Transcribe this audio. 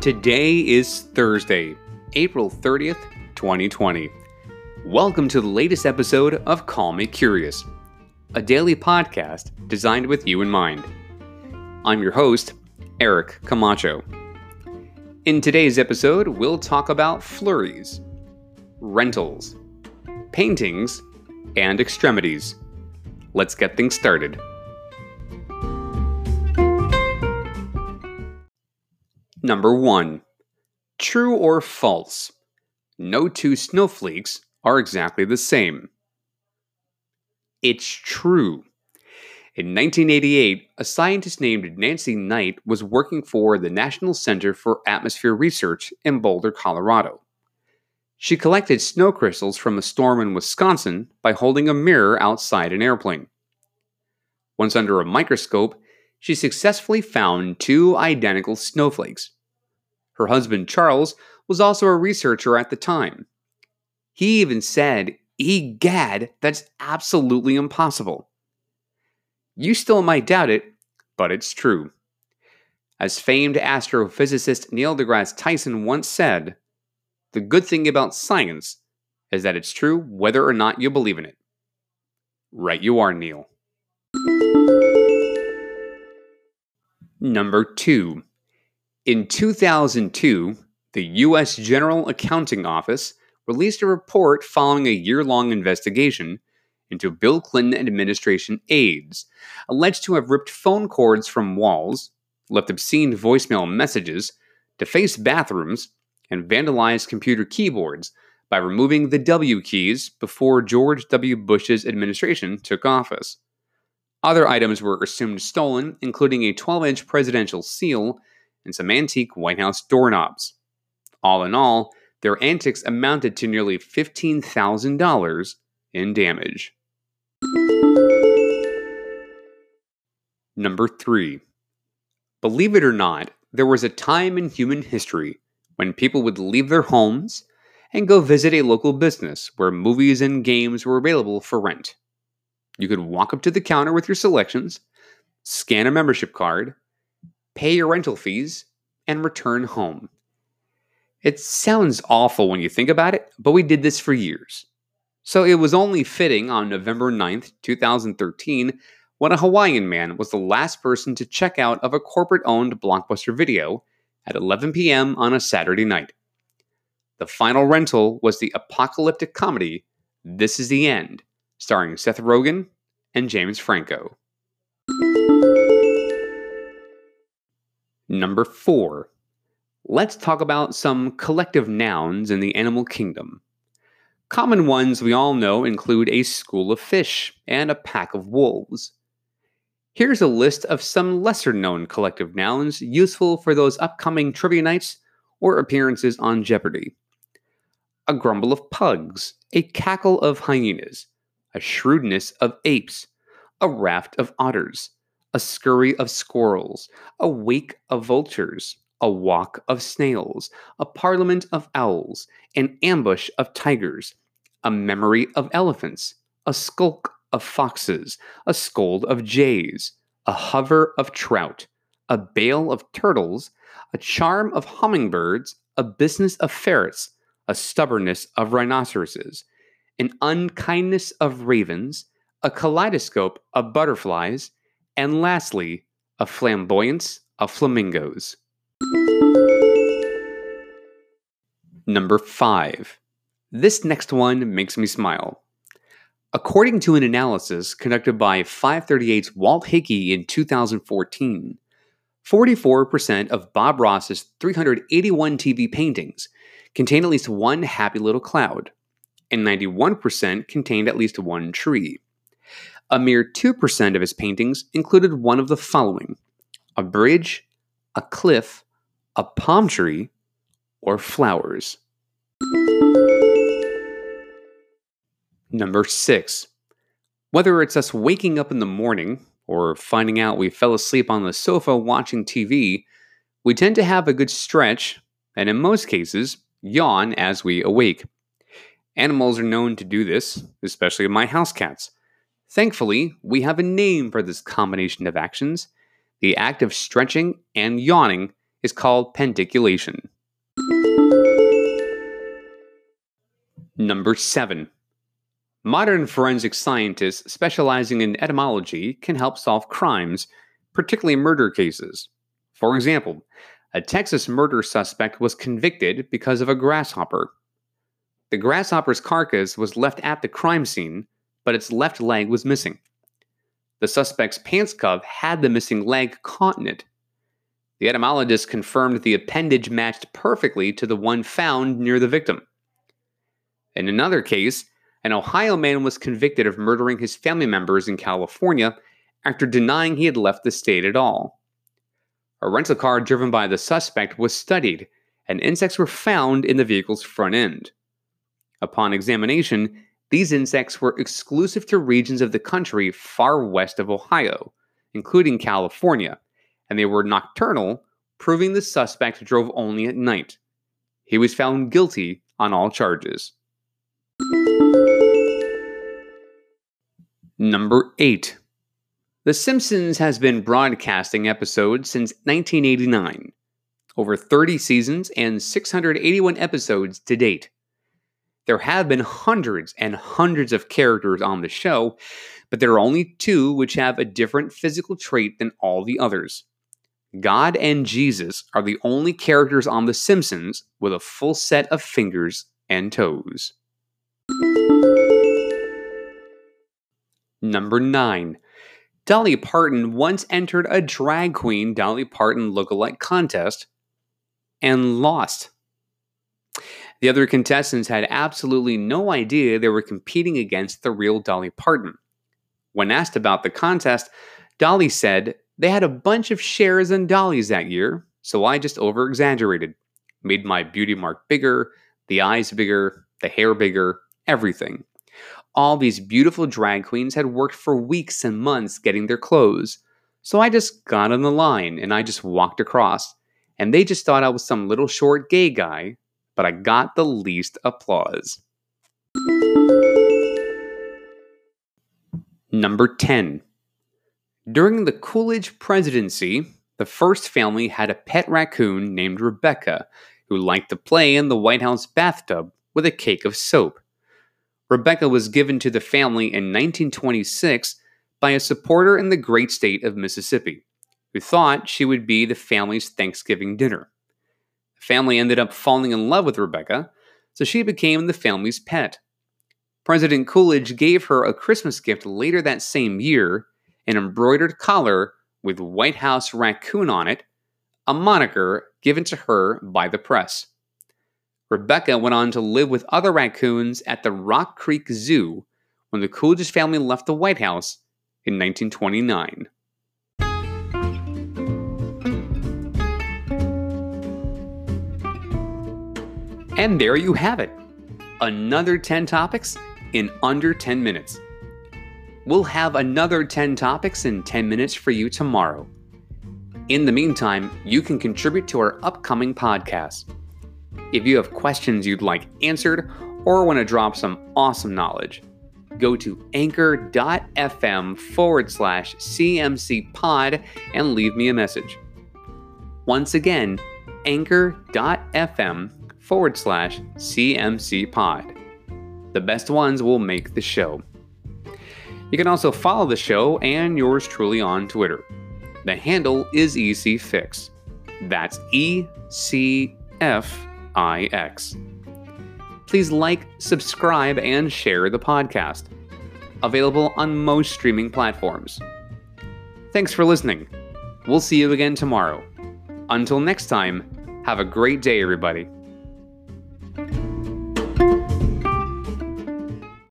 Today is Thursday, April 30th, 2020. Welcome to the latest episode of Call Me Curious, a daily podcast designed with you in mind. I'm your host, Eric Camacho. In today's episode, we'll talk about flurries, rentals, paintings, and extremities. Let's get things started. Number 1. True or false? No two snowflakes are exactly the same. It's true. In 1988, a scientist named Nancy Knight was working for the National Center for Atmosphere Research in Boulder, Colorado. She collected snow crystals from a storm in Wisconsin by holding a mirror outside an airplane. Once under a microscope, she successfully found two identical snowflakes. Her husband, Charles, was also a researcher at the time. He even said, Egad, that's absolutely impossible. You still might doubt it, but it's true. As famed astrophysicist Neil deGrasse Tyson once said, the good thing about science is that it's true whether or not you believe in it. Right, you are, Neil. Number two. In 2002, the U.S. General Accounting Office released a report following a year long investigation into Bill Clinton administration aides, alleged to have ripped phone cords from walls, left obscene voicemail messages, defaced bathrooms, and vandalized computer keyboards by removing the W keys before George W. Bush's administration took office. Other items were assumed stolen, including a 12 inch presidential seal and some antique White House doorknobs. All in all, their antics amounted to nearly $15,000 in damage. Number 3. Believe it or not, there was a time in human history when people would leave their homes and go visit a local business where movies and games were available for rent. You could walk up to the counter with your selections, scan a membership card, pay your rental fees, and return home. It sounds awful when you think about it, but we did this for years. So it was only fitting on November 9th, 2013, when a Hawaiian man was the last person to check out of a corporate owned blockbuster video at 11 p.m. on a Saturday night. The final rental was the apocalyptic comedy This Is the End, starring Seth Rogen and James Franco. Number 4. Let's talk about some collective nouns in the animal kingdom. Common ones we all know include a school of fish and a pack of wolves. Here's a list of some lesser known collective nouns useful for those upcoming trivia nights or appearances on Jeopardy! A grumble of pugs, a cackle of hyenas, a shrewdness of apes, a raft of otters, a scurry of squirrels, a wake of vultures, a walk of snails, a parliament of owls, an ambush of tigers, a memory of elephants, a skulk of foxes, a scold of jays, a hover of trout, a bale of turtles, a charm of hummingbirds, a business of ferrets, a stubbornness of rhinoceroses, an unkindness of ravens, a kaleidoscope of butterflies, and lastly, a flamboyance of flamingos. Number 5. This next one makes me smile. According to an analysis conducted by 538's Walt Hickey in 2014, 44% of Bob Ross's 381 TV paintings contain at least one happy little cloud, and 91% contained at least one tree. A mere 2% of his paintings included one of the following a bridge, a cliff, a palm tree, or flowers. Number 6. Whether it's us waking up in the morning or finding out we fell asleep on the sofa watching TV, we tend to have a good stretch, and in most cases, yawn as we awake. Animals are known to do this, especially my house cats. Thankfully, we have a name for this combination of actions. The act of stretching and yawning is called pandiculation. Number 7. Modern forensic scientists specializing in etymology can help solve crimes, particularly murder cases. For example, a Texas murder suspect was convicted because of a grasshopper. The grasshopper's carcass was left at the crime scene, but its left leg was missing. The suspect's pants cuff had the missing leg caught in it. The etymologist confirmed the appendage matched perfectly to the one found near the victim. In another case, an Ohio man was convicted of murdering his family members in California after denying he had left the state at all. A rental car driven by the suspect was studied, and insects were found in the vehicle's front end. Upon examination, these insects were exclusive to regions of the country far west of Ohio, including California, and they were nocturnal, proving the suspect drove only at night. He was found guilty on all charges. Number 8. The Simpsons has been broadcasting episodes since 1989, over 30 seasons and 681 episodes to date. There have been hundreds and hundreds of characters on the show, but there are only two which have a different physical trait than all the others. God and Jesus are the only characters on The Simpsons with a full set of fingers and toes. Number 9. Dolly Parton once entered a drag queen Dolly Parton look-alike contest and lost. The other contestants had absolutely no idea they were competing against the real Dolly Parton. When asked about the contest, Dolly said they had a bunch of Chers in Dolly's that year, so I just over exaggerated. Made my beauty mark bigger, the eyes bigger, the hair bigger, everything. All these beautiful drag queens had worked for weeks and months getting their clothes. So I just got on the line and I just walked across. And they just thought I was some little short gay guy but I got the least applause. Number 10. During the Coolidge presidency, the first family had a pet raccoon named Rebecca, who liked to play in the White House bathtub with a cake of soap. Rebecca was given to the family in 1926 by a supporter in the great state of Mississippi, who thought she would be the family's Thanksgiving dinner family ended up falling in love with Rebecca, so she became the family's pet. President Coolidge gave her a Christmas gift later that same year an embroidered collar with White House raccoon on it, a moniker given to her by the press. Rebecca went on to live with other raccoons at the Rock Creek Zoo when the Coolidge family left the White House in 1929. And there you have it. Another 10 topics in under 10 minutes. We'll have another 10 topics in 10 minutes for you tomorrow. In the meantime, you can contribute to our upcoming podcast. If you have questions you'd like answered or want to drop some awesome knowledge, go to anchor.fm forward slash CMC pod and leave me a message. Once again, anchor.fm forward slash CMC pod. The best ones will make the show. You can also follow the show and yours truly on Twitter. The handle is ECFix. That's E C F I X. Please like, subscribe, and share the podcast. Available on most streaming platforms. Thanks for listening. We'll see you again tomorrow. Until next time, have a great day, everybody.